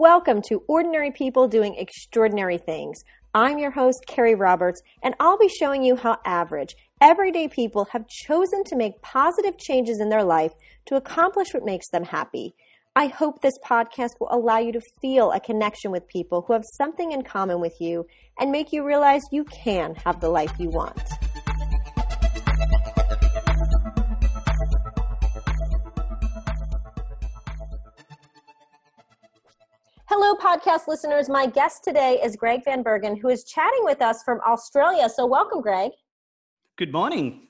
Welcome to Ordinary People Doing Extraordinary Things. I'm your host, Carrie Roberts, and I'll be showing you how average, everyday people have chosen to make positive changes in their life to accomplish what makes them happy. I hope this podcast will allow you to feel a connection with people who have something in common with you and make you realize you can have the life you want. Hello, podcast listeners. My guest today is Greg Van Bergen, who is chatting with us from Australia. So, welcome, Greg. Good morning.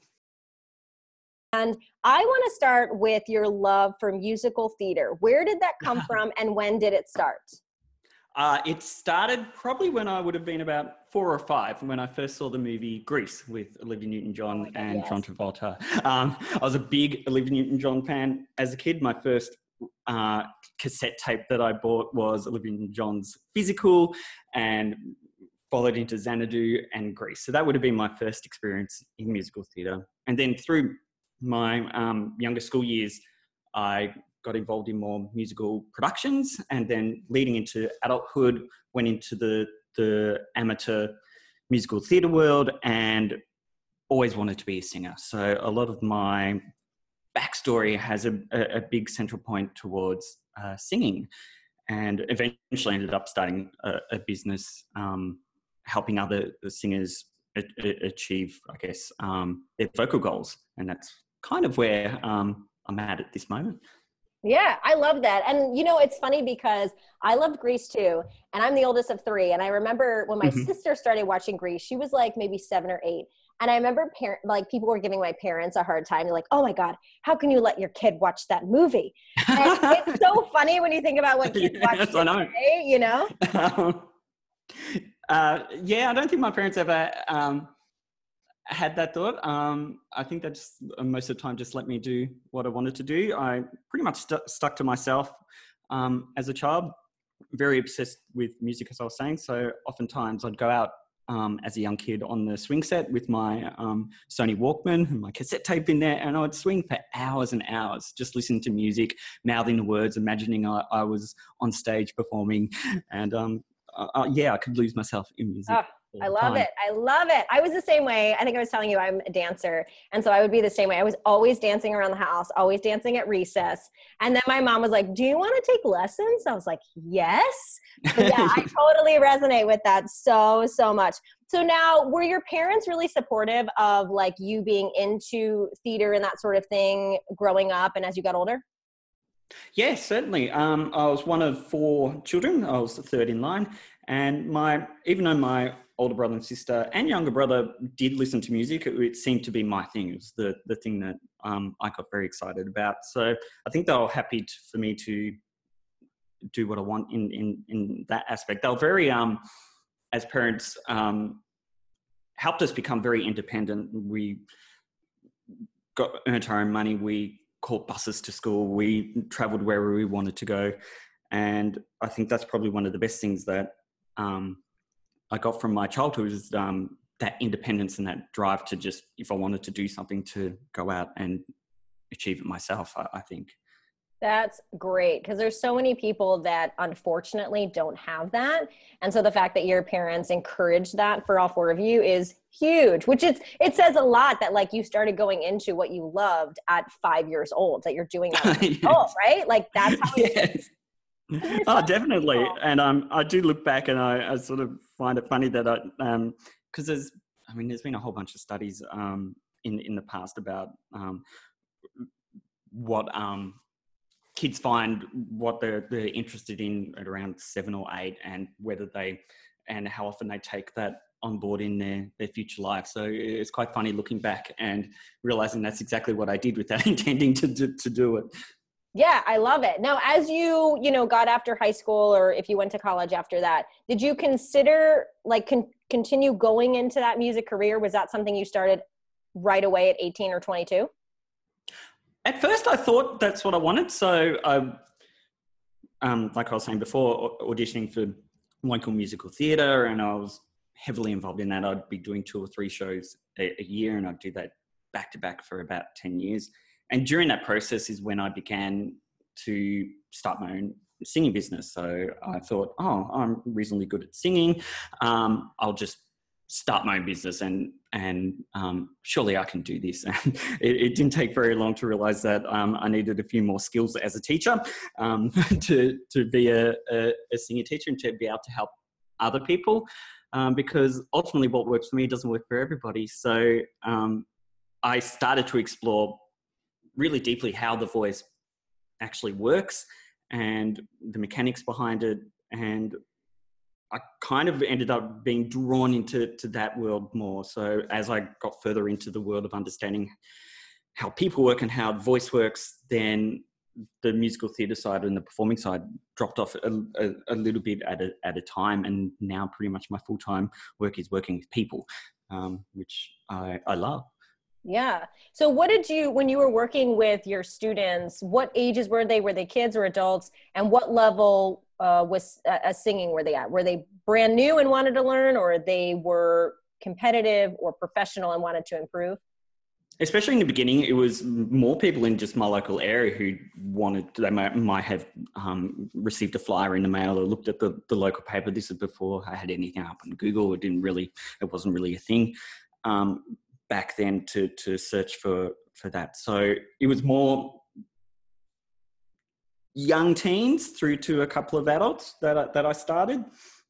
And I want to start with your love for musical theater. Where did that come from and when did it start? Uh, it started probably when I would have been about four or five when I first saw the movie Grease with Olivia Newton John oh and yes. John Travolta. Um, I was a big Olivia Newton John fan as a kid. My first uh, cassette tape that I bought was Olivia John's Physical and followed into Xanadu and Grease. So that would have been my first experience in musical theatre. And then through my um, younger school years, I got involved in more musical productions and then leading into adulthood, went into the, the amateur musical theatre world and always wanted to be a singer. So a lot of my backstory has a, a, big central point towards uh, singing and eventually ended up starting a, a business um, helping other singers a- achieve, I guess, um, their vocal goals. And that's kind of where um, I'm at at this moment. Yeah, I love that. And you know, it's funny because I loved Grease too, and I'm the oldest of three. And I remember when my mm-hmm. sister started watching Grease, she was like maybe seven or eight. And I remember parent like people were giving my parents a hard time. They're like, "Oh my god, how can you let your kid watch that movie?" And it's so funny when you think about what kids watch yes, today, you know. Um, uh, yeah, I don't think my parents ever um, had that thought. Um, I think that just uh, most of the time just let me do what I wanted to do. I pretty much st- stuck to myself um, as a child. Very obsessed with music, as I was saying. So oftentimes I'd go out um, as a young kid on the swing set with my um, Sony Walkman and my cassette tape in there, and I would swing for hours and hours, just listening to music, mouthing the words, imagining I, I was on stage performing, and um, uh, yeah, I could lose myself in music. Oh, I love time. it. I love it. I was the same way. I think I was telling you I'm a dancer. And so I would be the same way. I was always dancing around the house, always dancing at recess. And then my mom was like, Do you want to take lessons? I was like, Yes. But yeah, I totally resonate with that so, so much. So now, were your parents really supportive of like you being into theater and that sort of thing growing up and as you got older? Yes, certainly. Um, I was one of four children. I was the third in line, and my even though my older brother and sister and younger brother did listen to music, it, it seemed to be my thing. It was the the thing that um, I got very excited about. So I think they were happy to, for me to do what I want in in in that aspect. They were very um, as parents um, helped us become very independent. We got earned our own money. We caught buses to school. We traveled wherever we wanted to go. And I think that's probably one of the best things that um, I got from my childhood was um, that independence and that drive to just, if I wanted to do something, to go out and achieve it myself, I, I think. That's great because there's so many people that unfortunately don't have that. And so the fact that your parents encouraged that for all four of you is huge, which is it says a lot that like you started going into what you loved at five years old, that you're doing that yes. old, right? Like that's how yes. Oh, definitely. And um I do look back and I, I sort of find it funny that I um because there's I mean there's been a whole bunch of studies um in in the past about um what um kids find what they're, they're interested in at around seven or eight and whether they and how often they take that on board in their, their future life. So it's quite funny looking back and realizing that's exactly what I did without intending to, to, to do it. Yeah, I love it. Now, as you, you know, got after high school or if you went to college after that, did you consider like con- continue going into that music career? Was that something you started right away at 18 or 22? At first, I thought that's what I wanted. So, I, um, like I was saying before, auditioning for local musical theatre, and I was heavily involved in that. I'd be doing two or three shows a, a year, and I'd do that back to back for about 10 years. And during that process is when I began to start my own singing business. So I thought, oh, I'm reasonably good at singing. Um, I'll just start my own business and and um, surely I can do this. And it, it, didn't take very long to realize that um, I needed a few more skills as a teacher um, to to be a, a, a, senior teacher and to be able to help other people. Um, because ultimately, what works for me doesn't work for everybody. So um, I started to explore really deeply how the voice actually works and the mechanics behind it and I kind of ended up being drawn into to that world more. So as I got further into the world of understanding how people work and how voice works, then the musical theatre side and the performing side dropped off a, a, a, little bit at a, at a time. And now pretty much my full time work is working with people, um, which I, I love. Yeah. So, what did you, when you were working with your students, what ages were they? Were they kids or adults? And what level uh, was uh, singing were they at? Were they brand new and wanted to learn, or they were competitive or professional and wanted to improve? Especially in the beginning, it was more people in just my local area who wanted, they might, might have um, received a flyer in the mail or looked at the, the local paper. This is before I had anything up on Google. It didn't really, it wasn't really a thing. Um, back then to to search for for that. So it was more young teens through to a couple of adults that I, that I started,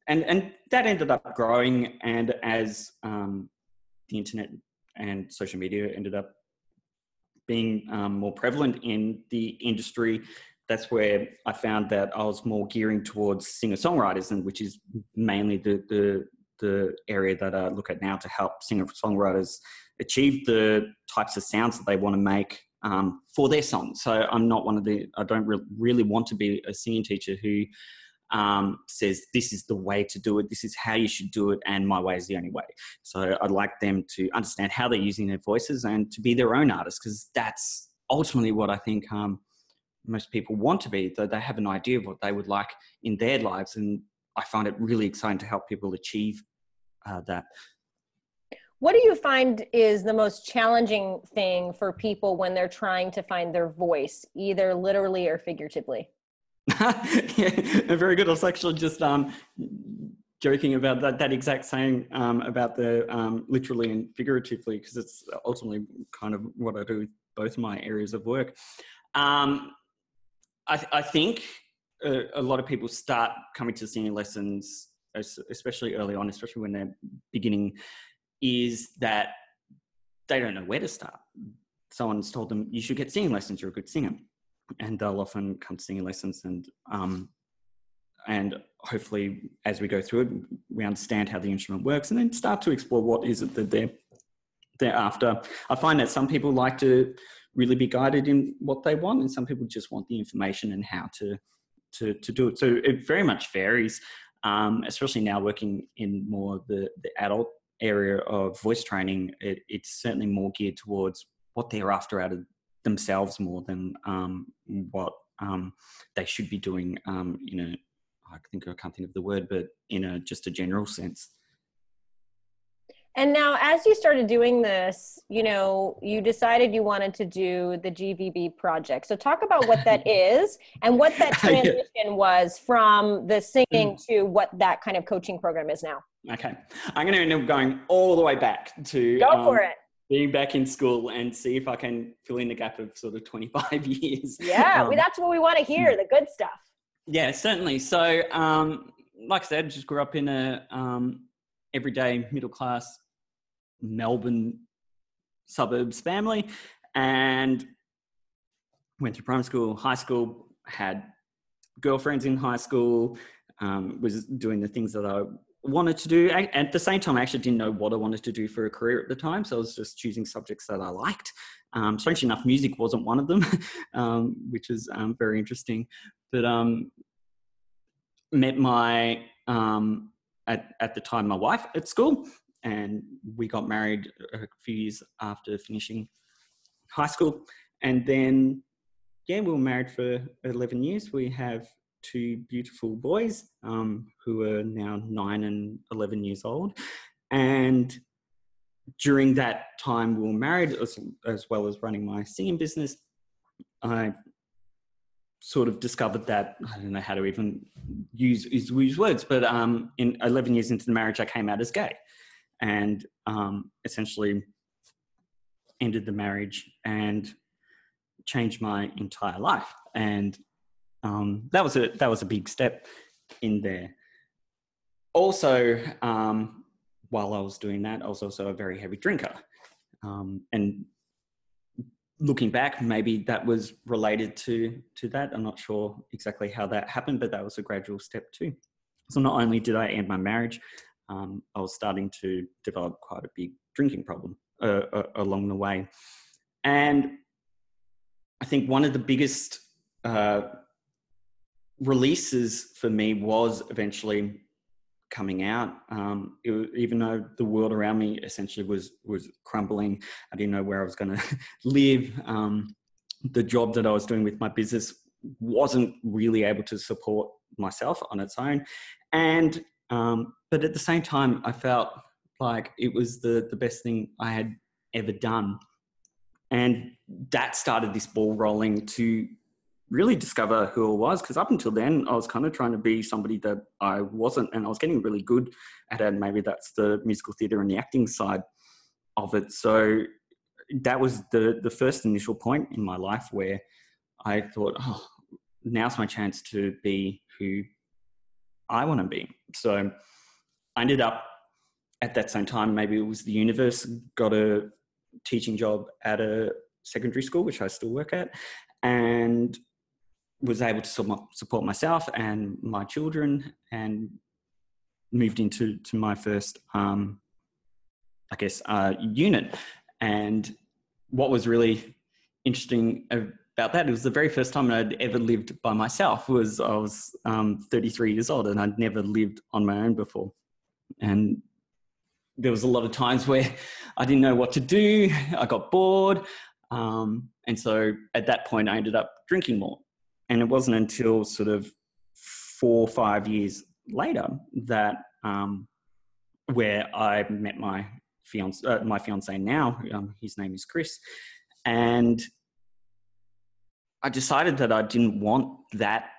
and and that ended up growing. And as um, the internet and social media ended up being um, more prevalent in the industry, that's where I found that I was more gearing towards singer songwriters, and which is mainly the the the area that I look at now to help singer songwriters achieve the types of sounds that they want to make um, for their songs. So I'm not one of the, I don't re- really want to be a singing teacher who um, says this is the way to do it, this is how you should do it, and my way is the only way. So I'd like them to understand how they're using their voices and to be their own artists because that's ultimately what I think um, most people want to be. That they have an idea of what they would like in their lives, and I find it really exciting to help people achieve uh, that. What do you find is the most challenging thing for people when they're trying to find their voice, either literally or figuratively? yeah, very good. I was actually just um, joking about that, that exact same um, about the um, literally and figuratively, because it's ultimately kind of what I do with both my areas of work. Um, I, th- I, think a, a, lot of people start coming to singing lessons, especially early on, especially when they're beginning is that they don't know where to start. Someone's told them you should get singing lessons. You're a good singer, and they'll often come to singing lessons and um, and hopefully as we go through it, we understand how the instrument works, and then start to explore what is it that they're they're after. I find that some people like to really be guided in what they want, and some people just want the information and how to to to do it. So it very much varies. Um, especially now working in more the the adult area of voice training, it, it's certainly more geared towards what they're after out of themselves more than um, what um, they should be doing um, a, I think I can't think of the word, but in a just a general sense. And now, as you started doing this, you know, you decided you wanted to do the GVB project. So, talk about what that is and what that transition was from the singing mm. to what that kind of coaching program is now. Okay. I'm going to end up going all the way back to go um, for it. Being back in school and see if I can fill in the gap of sort of 25 years. Yeah, um, well, that's what we want to hear the good stuff. Yeah, certainly. So, um, like I said, just grew up in a um, everyday middle class Melbourne suburbs family and went through primary school, high school, had girlfriends in high school, um, was doing the things that I wanted to do. At the same time, I actually didn't know what I wanted to do for a career at the time. So I was just choosing subjects that I liked. Um, strangely enough, music wasn't one of them, um, which is um, very interesting. But um, met my, um, at, at the time, my wife at school, and we got married a few years after finishing high school. And then, yeah, we were married for 11 years. We have two beautiful boys um, who are now nine and 11 years old. And during that time, we were married as, as well as running my singing business. I sort of discovered that I don't know how to even use use, words, but um, in 11 years into the marriage, I came out as gay, and um, essentially ended the marriage and changed my entire life. And um, that was a that was a big step in there. Also, um, while I was doing that, I was also a very heavy drinker, um, and looking back, maybe that was related to to that. I'm not sure exactly how that happened, but that was a gradual step too. So not only did I end my marriage, um, I was starting to develop quite a big drinking problem uh, uh, along the way, and I think one of the biggest uh, releases for me was eventually coming out. Um, even though the world around me essentially was was crumbling, I didn't know where I was going to live. Um, the job that I was doing with my business wasn't really able to support myself on its own, and um, but at the same time, I felt like it was the the best thing I had ever done, and that started this ball rolling to really discover who I was because up until then I was kind of trying to be somebody that I wasn't and I was getting really good at it and maybe that's the musical theatre and the acting side of it. So that was the the first initial point in my life where I thought oh now's my chance to be who I want to be. So I ended up at that same time maybe it was the universe got a teaching job at a secondary school which I still work at and was able to support myself and my children and moved into to my first um, i guess uh, unit. And what was really interesting about that it was the very first time i'd ever lived by myself was i was um, 33 years old and i'd never lived on my own before. And there was a lot of times where i didn't know what to do i got bored um, and so at that point i ended up drinking more and it wasn't until sort of four or five years later that um, where I met my fiance, uh, my fiance now. Um, his name is Chris, and I decided that I didn't want that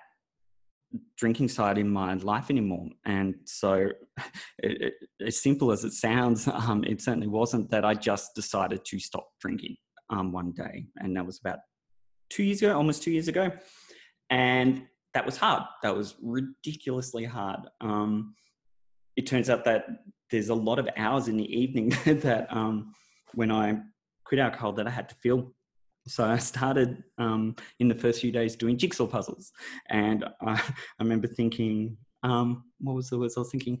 drinking side in my life anymore. And so, it, it, as simple as it sounds, um, it certainly wasn't that I just decided to stop drinking um, one day, and that was about two years ago, almost two years ago and that was hard. That was ridiculously hard. Um, it turns out that there's a lot of hours in the evening that um, when I quit alcohol that I had to fill. So I started um, in the first few days doing jigsaw puzzles, and I, I remember thinking, um, what was the words I was thinking?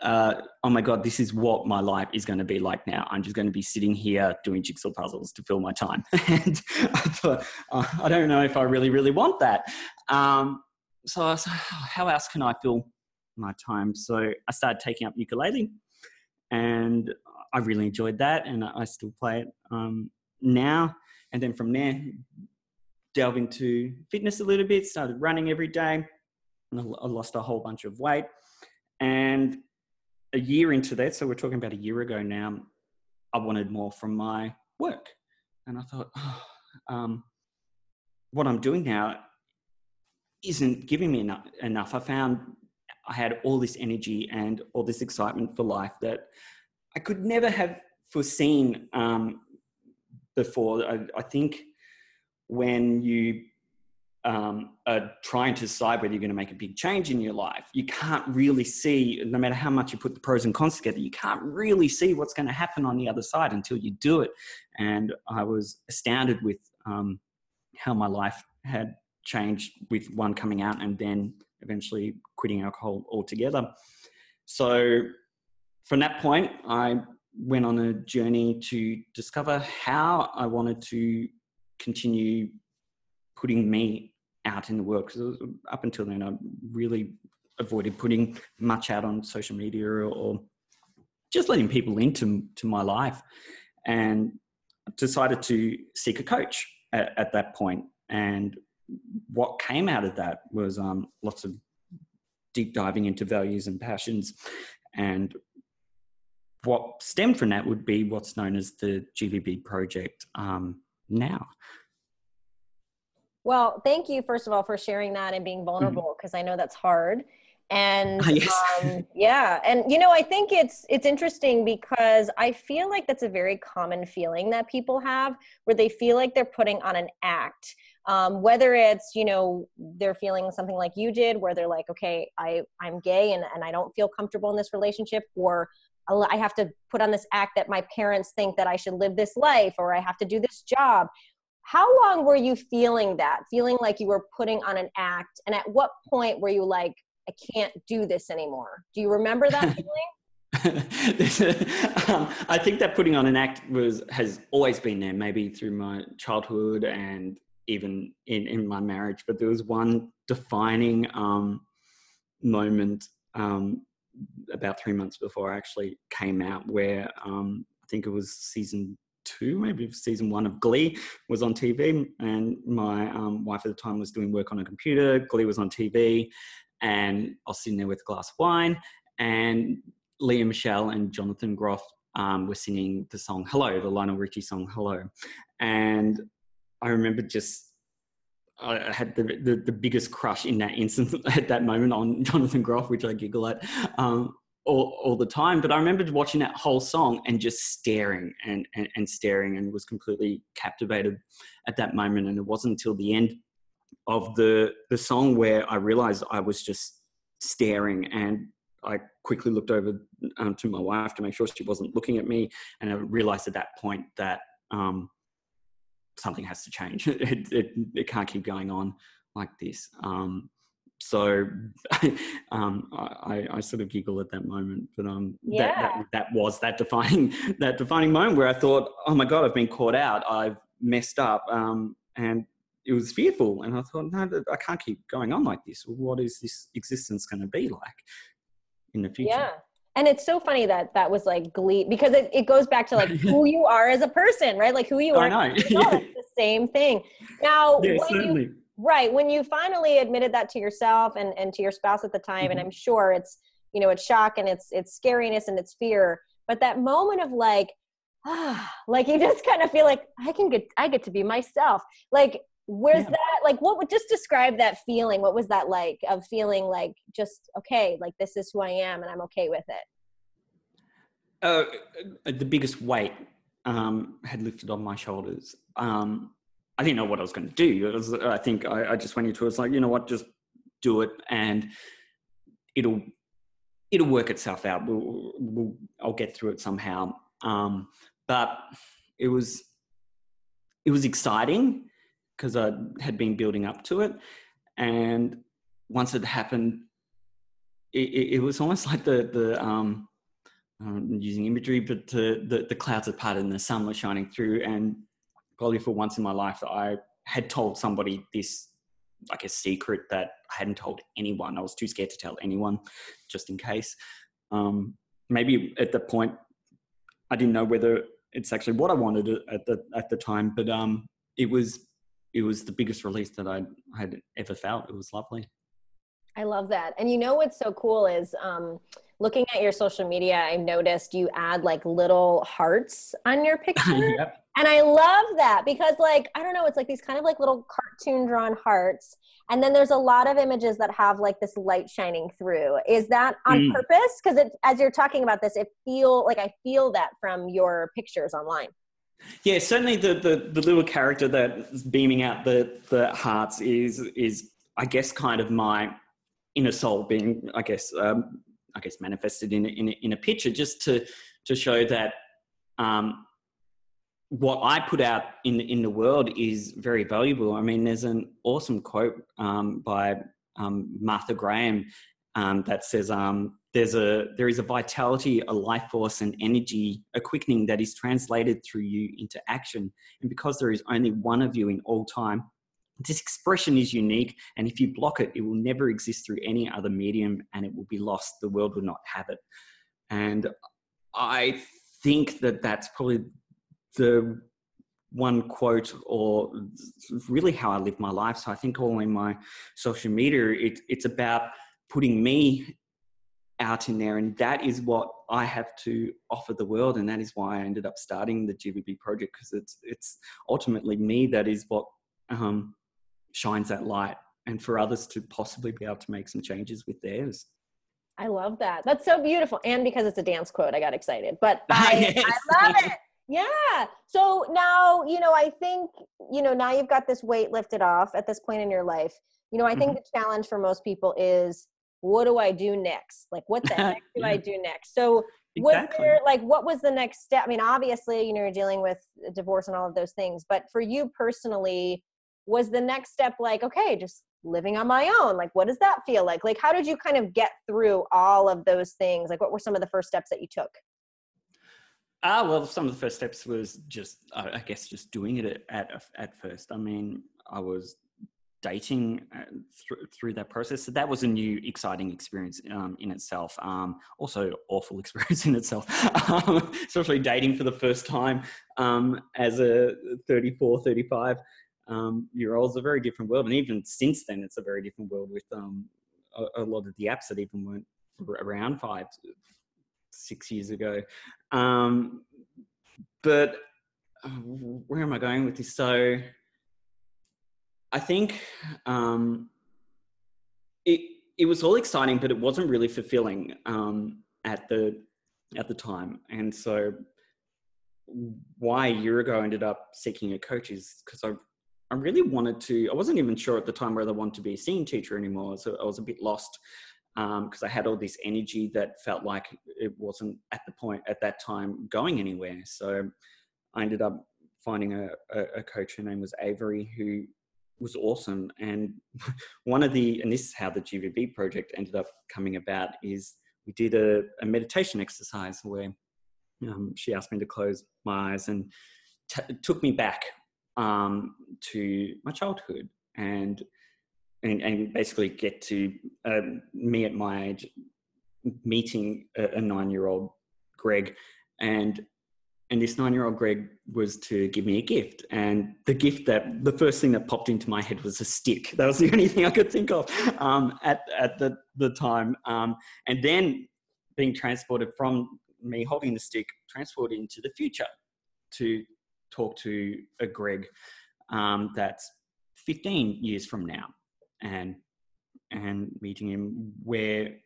Uh, oh my god, this is what my life is going to be like now. I'm just going to be sitting here doing jigsaw puzzles to fill my time. and I thought, oh, I don't know if I really, really want that. Um, so I was, how else can I fill my time? So I started taking up ukulele, and I really enjoyed that, and I still play it um, now. And then from there, delve into fitness a little bit. Started running every day. And I lost a whole bunch of weight, and a year into that, so we're talking about a year ago now, I wanted more from my work. And I thought, oh, um, what I'm doing now isn't giving me enough, enough. I found I had all this energy and all this excitement for life that I could never have foreseen um, before. I, I think when you um, are trying to decide whether you're going to make a big change in your life, you can't really see, no matter how much you put the pros and cons together, you can't really see what's going to happen on the other side until you do it. And I was astounded with um, how my life had changed with one coming out and then eventually quitting alcohol altogether. So from that point, I went on a journey to discover how I wanted to continue putting me out in the world because up until then I really avoided putting much out on social media or, or just letting people into to my life and decided to seek a coach at, at that point. And what came out of that was um, lots of deep diving into values and passions. And what stemmed from that would be what's known as the GVB project um, now Well, thank you, first of all, for sharing that and being vulnerable because mm-hmm. I know that's hard. And yes. um, yeah, and you know, I think it's it's interesting because I feel like that's a very common feeling that people have, where they feel like they're putting on an act. Um, whether it's you know they're feeling something like you did, where they're like, okay, I I'm gay and and I don't feel comfortable in this relationship, or I have to put on this act that my parents think that I should live this life, or I have to do this job, how long were you feeling that feeling like you were putting on an act and at what point were you like i can't do this anymore do you remember that feeling um, I think that putting on an act was has always been there, maybe through my childhood and even in, in my marriage. But there was one defining um, moment um, about three months before I actually came out, where um, I think it was season two, maybe season one of Glee was on TV, and my um, wife at the time was doing work on a computer. Glee was on TV, and I was sitting there with a glass of wine, and Lea Michele and Jonathan Groff um, were singing the song "Hello," the Lionel Richie song "Hello," and I remember just I had the, the, the biggest crush in that instance at that moment on Jonathan Groff, which I giggle at. Um, all, all the time. But I remember watching that whole song and just staring and, and, and staring and was completely captivated at that moment. And it wasn't until the end of the the song where I realized I was just staring and I quickly looked over um, to my wife to make sure she wasn't looking at me, and I realized at that point that um, something has to change. It, it, it, can't keep going on like this. Um, so um, I, I, sort of giggle at that moment, but um, yeah. that, that, that was that defining that defining moment where I thought, oh my god, I've been caught out, I've messed up, um, and it was fearful, and I thought, no, I can't keep going on like this. What is this existence going to be like in the future? Yeah. And it's so funny that that was like glee because it, it goes back to like who you are as a person, right? Like who you are. I know. yeah. The same thing. Now, yeah, certainly. You, right when you finally admitted that to yourself and, and to your spouse at the time mm-hmm. and i'm sure it's you know it's shock and it's it's scariness and it's fear but that moment of like ah like you just kind of feel like i can get i get to be myself like where's yeah. that like what would just describe that feeling what was that like of feeling like just okay like this is who i am and i'm okay with it uh, the biggest weight um, had lifted on my shoulders um, I didn't know what I was going to do. Was, I think I, I, just went into it. It's like, you know what, just do it and it'll, it'll work itself out. We'll, we'll I'll get through it somehow. Um, but it was, it was exciting because I had been building up to it. And once it happened, it, it, it was almost like the, the, um, um, using imagery, but the, the, the clouds had parted and the sun was shining through and probably for once in my life that I had told somebody this like a secret that I hadn't told anyone. I was too scared to tell anyone, just in case. Um, maybe at the point, I didn't know whether it's actually what I wanted at the at the time, but um, it was it was the biggest release that I had ever felt. It was lovely. I love that, and you know what's so cool is. Um, looking at your social media, I noticed you add like little hearts on your picture. yep. And I love that because, like, I don't know, it's like these kind of like little cartoon drawn hearts. And then there's a lot of images that have like this light shining through. Is that on mm. purpose? Because as you're talking about this, it feel like I feel that from your pictures online. Yeah, certainly the, the, the little character that's beaming out the, the hearts is, is, I guess, kind of my inner soul being, I guess, um, I guess, manifested in, in, in a picture just to, to show that um, what I put out in in the world is very valuable. I mean, there's an awesome quote um, by um, Martha Graham um, that says, um, "There's a there is a vitality, a life force, and energy, a quickening that is translated through you into action. And because there is only one of you in all time." This expression is unique, and if you block it, it will never exist through any other medium and it will be lost. The world will not have it. And I think that that's probably the one quote or really how I live my life. So I think all in my social media, it, it's about putting me out in there, and that is what I have to offer the world, and that is why I ended up starting the GVB project because it's it's ultimately me that is what um, shines that light and for others to possibly be able to make some changes with theirs. I love that. That's so beautiful. And because it's a dance quote, I got excited. But I, yes. I love it. Yeah. So now, you know, I think, you know, now you've got this weight lifted off at this point in your life. You know, I think mm-hmm. the challenge for most people is what do I do next? Like, what the heck do I do next? So, exactly. there, like, what was the next step? I mean, obviously, you know, you're dealing with divorce and all of those things, but for you personally, was the next step like, okay, just living on my own? Like, what does that feel like? Like, how did you kind of get through all of those things? Like, what were some of the first steps that you took? Ah, well, some of the first steps was just, I guess, just doing it at at first. I mean, I was dating uh, through, through that process. So that was a new, exciting experience um, in itself. Um, also, awful experience in itself, um, especially dating for the first time um, as a 34, 35 um, old is a very different world. And even since then, it's a very different world with um, a, a, lot of the apps that even weren't around five, six years ago. but uh, where am I going with this? So, I think um, it it was all exciting, but it wasn't really fulfilling um, at the at the time. And so, why a year ago I ended up seeking a coach is because I I really wanted to. I wasn't even sure at the time whether I wanted to be a singing teacher anymore. So I was a bit lost because um, I had all this energy that felt like it wasn't at the point at that time going anywhere. So I ended up finding a, a, a coach. Her name was Avery, who was awesome. And one of the, and this is how the GVB project ended up coming about, is we did a, a meditation exercise where um, she asked me to close my eyes and t- took me back um, to my childhood and, and, and basically get to uh, me at my age meeting a, a nine year old Greg and and this nine year old Greg was to give me a gift. And the gift that the first thing that popped into my head was a stick. That was the only thing I could think of um, at, at the, the time. Um, and then being transported from me holding the stick, transported into the future to talk to a Greg um, that's 15 years from now and and meeting him where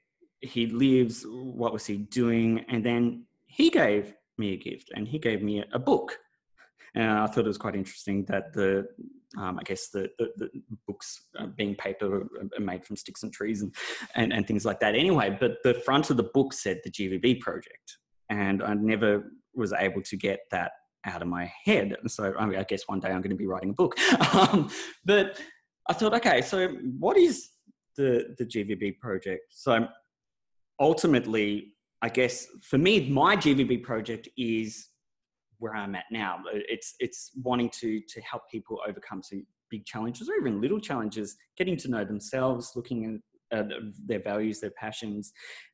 he lives, what was he doing, and then he gave me a gift, and he gave me a book. And I thought it was quite interesting that the, um, I guess the, the, the books uh, being paper are made from sticks and trees and, and, and things like that. Anyway, but the front of the book said the GVB project, and I never was able to get that out of my head. So I, mean, I guess one day I'm going to be writing a book. Um, but I thought, okay, so what is the the GVB project? So ultimately, I guess for me, my GVB project is where I'm at now. It's it's wanting to to help people overcome some big challenges or even little challenges, getting to know themselves, looking at their values, their passions,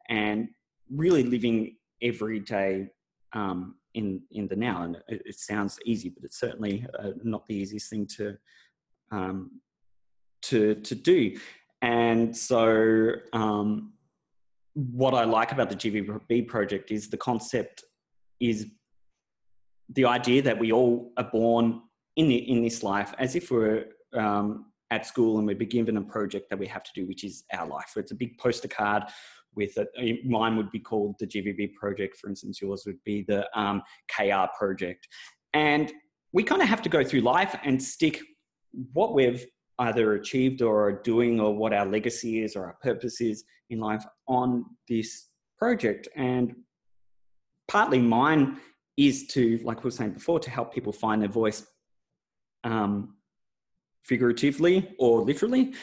and really living every day um, in in the now. And it, it sounds easy, but it's certainly uh, not the easiest thing to um, to to do. And so um, what I like about the GVB project is the concept is the idea that we all are born in the, in this life as if we're um, at school and we're given a project that we have to do, which is our life. So it's a big poster card with it. Mine would be called the GVB project, for instance. Yours would be the um, KR project, and we kind of have to go through life and stick what we've either achieved or are doing or what our legacy is or our purpose is in life on this project. And partly mine is to, like we were saying before, to help people find their voice um, figuratively or literally.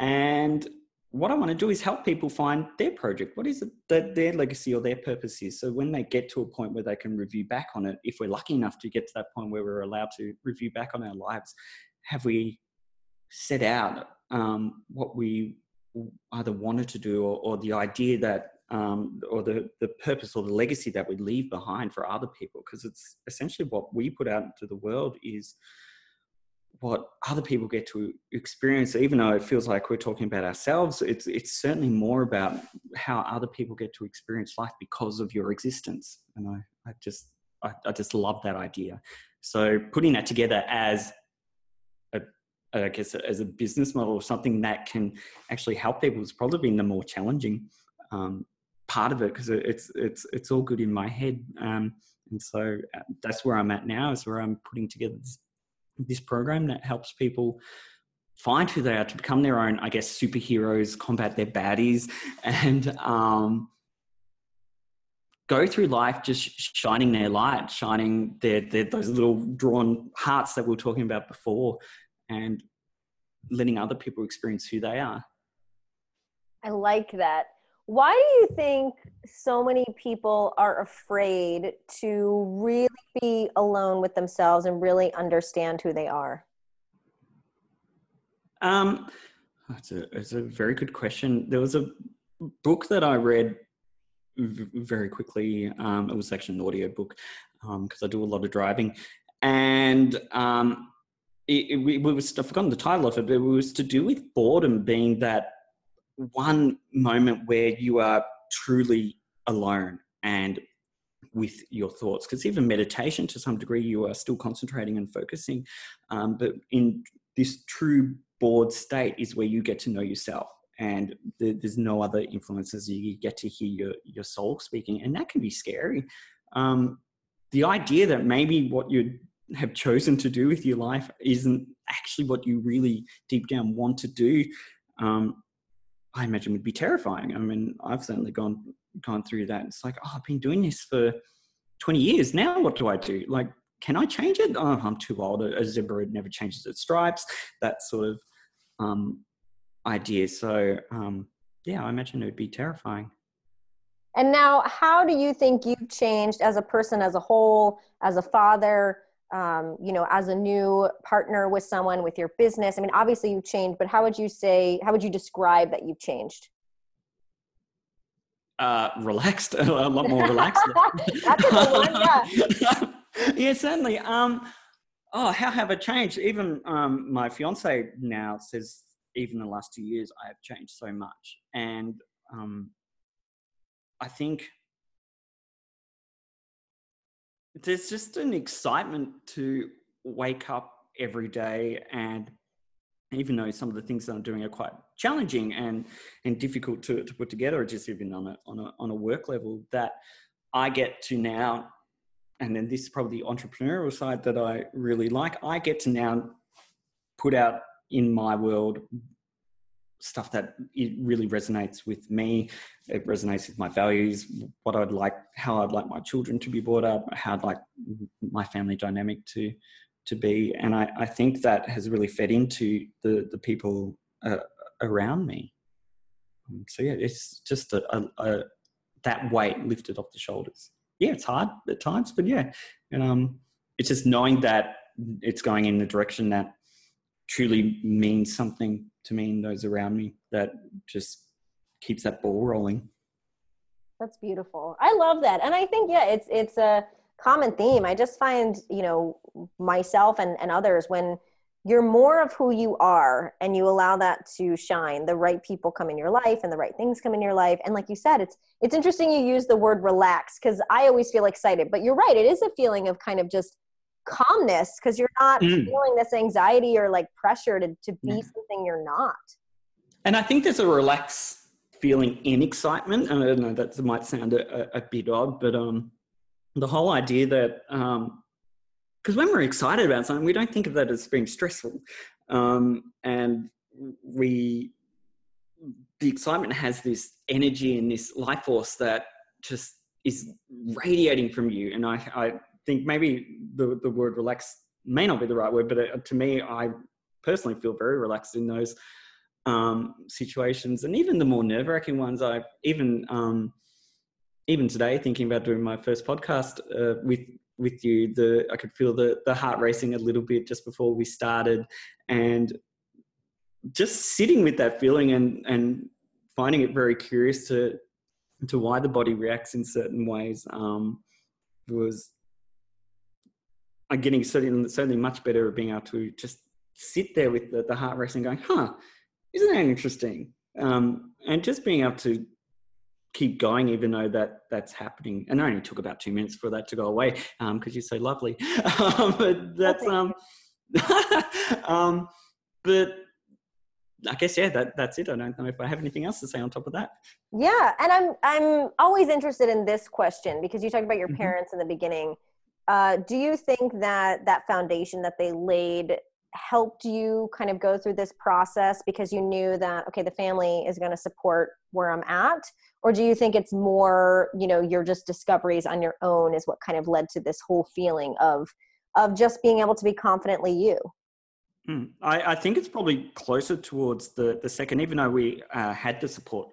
And what I want to do is help people find their project. What is it that their legacy or their purpose is? So when they get to a point where they can review back on it, if we're lucky enough to get to that point where we're allowed to review back on our lives, have we set out um, what we either wanted to do or, or the idea that um, or the, the purpose or the legacy that we leave behind for other people because it's essentially what we put out into the world is what other people get to experience even though it feels like we're talking about ourselves it's it's certainly more about how other people get to experience life because of your existence and i, I just I, I just love that idea so putting that together as I guess as a business model or something that can actually help people has probably been the more challenging um, part of it because it's it's it's all good in my head. Um, and so uh, that's where I'm at now is where I'm putting together this, this program that helps people find who they are to become their own, I guess, superheroes, combat their baddies, and um, go through life just shining their light, shining their, their those little drawn hearts that we were talking about before, and letting other people experience who they are. I like that. Why do you think so many people are afraid to really be alone with themselves and really understand who they are? Um, it's a, it's a very good question. There was a book that I read v- very quickly. Um, it was actually an audio book because um, I do a lot of driving. And um, it, it, it was, I've forgotten the title of it, but it was to do with boredom being that one moment where you are truly alone and with your thoughts because even meditation to some degree you are still concentrating and focusing um, but in this true bored state is where you get to know yourself and there's no other influences. You get to hear your, your soul speaking and that can be scary. Um, the idea that maybe what you have chosen to do with your life isn't actually what you really deep down want to do um, I imagine would be terrifying. I mean, I've certainly gone gone through that. It's like, oh, I've been doing this for 20 years. Now what do I do? Like, can I change it? Oh, I'm too old. A zebra never changes its stripes. That sort of um, idea. So um, yeah, I imagine it would be terrifying. And now, how do you think you've changed as a person, as a whole, as a father, um, you know, as a new partner with someone with your business? I mean, obviously you've changed, but how would you say, how would you describe that you've changed? Uh, relaxed, a lot more relaxed. That's a good one, yeah. yeah, certainly. Um, oh, how have I changed? Even um, my fiance now says, even the last two years, I have changed so much. And um, I think there's just an excitement to wake up every day and even though some of the things that I'm doing are quite challenging and and difficult to, to put together, just even on a, on a on a work level, that I get to now, and then this is probably the entrepreneurial side that I really like. I get to now put out in my world stuff that it really resonates with me. It resonates with my values, what I'd like, how I'd like my children to be brought up, how I'd like my family dynamic to to be, and I, I think that has really fed into the the people uh, around me. Um, so yeah, it's just a, a, a, that weight lifted off the shoulders. Yeah, it's hard at times, but yeah, and um, it's just knowing that it's going in the direction that truly means something to me and those around me that just keeps that ball rolling. That's beautiful. I love that. And I think, yeah, it's, it's a common theme. I just find, you know, myself and, and others when you're more of who you are and you allow that to shine the right people come in your life and the right things come in your life and like you said it's it's interesting you use the word relax because i always feel excited but you're right it is a feeling of kind of just calmness because you're not mm. feeling this anxiety or like pressure to, to be yeah. something you're not. And I think there's a relaxed feeling in excitement. And I don't know, that might sound a, a, bit odd, but um, the whole idea that, um, because when we're excited about something, we don't think of that as being stressful. Um, and we, the excitement has this energy and this life force that just is radiating from you. And I, I think maybe the, the word relax may not be the right word, but uh, to me, I personally feel very relaxed in those um, situations, and even the more nerve wracking ones. I even um, even today, thinking about doing my first podcast uh, with with you, the I could feel the the heart racing a little bit just before we started, and just sitting with that feeling and and finding it very curious to to why the body reacts in certain ways um, was I'm getting certainly, certainly much better at being able to just sit there with the, the heart racing going, huh, isn't that interesting? Um, and just being able to keep going even though that that's happening and it only took about two minutes for that to go away because um, you're so lovely um, but that's um, um but I guess yeah, that that's it. I don't know if I have anything else to say on top of that. Yeah, and I'm I'm always interested in this question because you talked about your mm-hmm. parents in the beginning. Uh, do you think that that foundation that they laid helped you kind of go through this process because you knew that okay, the family is going to support where I'm at, or do you think it's more you know your just discoveries on your own is what kind of led to this whole feeling of of just being able to be confidently you? Mm. I, I, think it's probably closer towards the, the second, even though we uh, had the support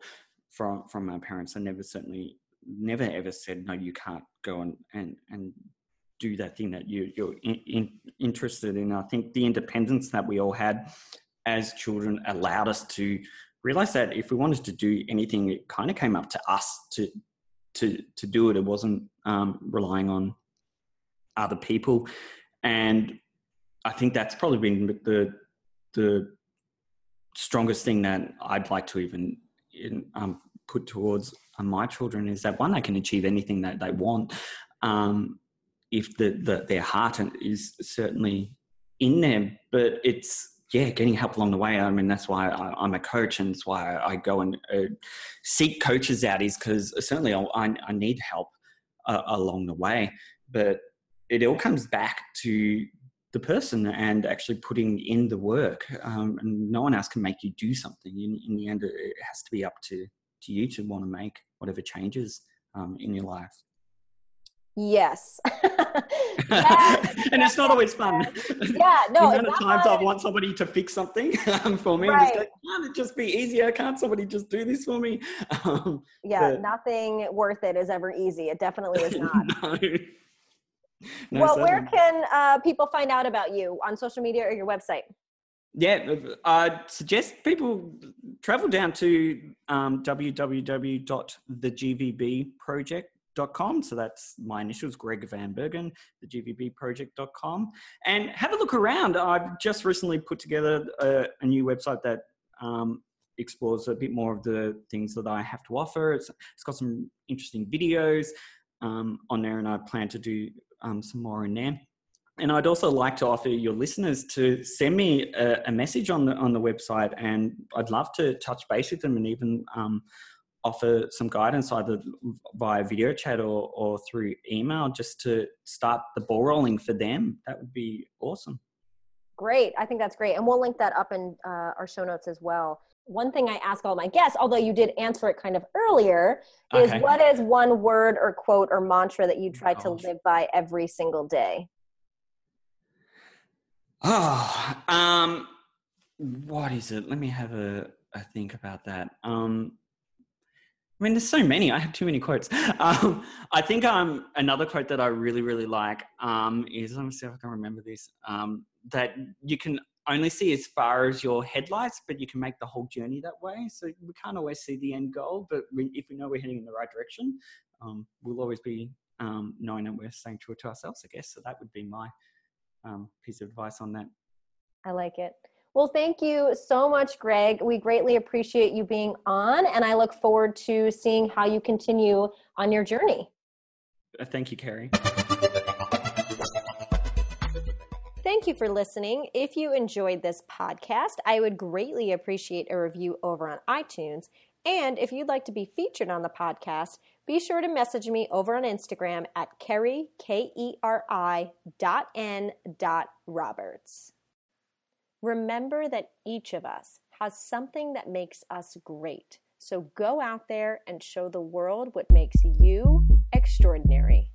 from from our parents. I never certainly never ever said no, you can't go and and, and do that thing that you you're in, in, interested in. I think the independence that we all had as children allowed us to realize that if we wanted to do anything, it kind of came up to us to to to do it. It wasn't um, relying on other people, and I think that's probably been the the strongest thing that I'd like to even in, um, put towards my children is that one they can achieve anything that they want um, if the, the, their heart is certainly in them, but it's yeah getting help along the way. I mean that's why I, am a coach and that's why I go and uh, seek coaches out is because certainly I, I, need help uh, along the way, but it all comes back to the person and actually putting in the work. Um, and no one else can make you do something. In, in, the end, it has to be up to, to you to want to make whatever changes um, in your life. Yes. yes. and it's not always fun. Yeah, no. the amount of times. I want somebody to fix something um, for me, right. Can't it just be easier? Can't somebody just do this for me? Um, yeah, but, nothing worth it is ever easy. It definitely is not. no no, well, where can uh, people find out about you on social media or your website? Yeah, I suggest people travel down to um, www.thegvbproject.com. So that's my initials, Greg Van Bergen, thegvbproject.com, and have a look around. I've just recently put together a, a new website that um, explores a bit more of the things that I have to offer. It's, it's got some interesting videos um, on there, and I plan to do um, some more in there. And I'd also like to offer your listeners to send me a, a, message on the on the website, and I'd love to touch base with them and even um, offer some guidance either via video chat or, or through email, just to start the ball rolling for them. That would be awesome. Great, I think that's great, and we'll link that up in uh, our show notes as well one thing I ask all my guests, although you did answer it kind of earlier, is okay. what is one word or quote or mantra that you try to live by every single day? Oh, um, what is it? Let me have a, a think about that. Um, I mean, there's so many. I have too many quotes. Um, I think um, another quote that I really, really like um, is let me see if I can remember this. Um, that you can only see as far as your headlights, but you can make the whole journey that way. So we can't always see the end goal, but we, if we know we're heading in the right direction, um, we'll always be um, knowing that we're staying true to ourselves, I guess. So that would be my piece of advice on that. I like it. Well, thank you so much, Greg. We greatly appreciate you being on, and I look forward to seeing how you continue on your journey. Uh, thank you, Keri. Thank you for listening. If you enjoyed this podcast, I would greatly appreciate a review over on iTunes. And if you'd like to be featured on the podcast, be sure to message me over on Instagram at Keri, K E R I dot N dot Roberts. Remember that each of us has something that makes us great. So go out there and show the world what makes you extraordinary.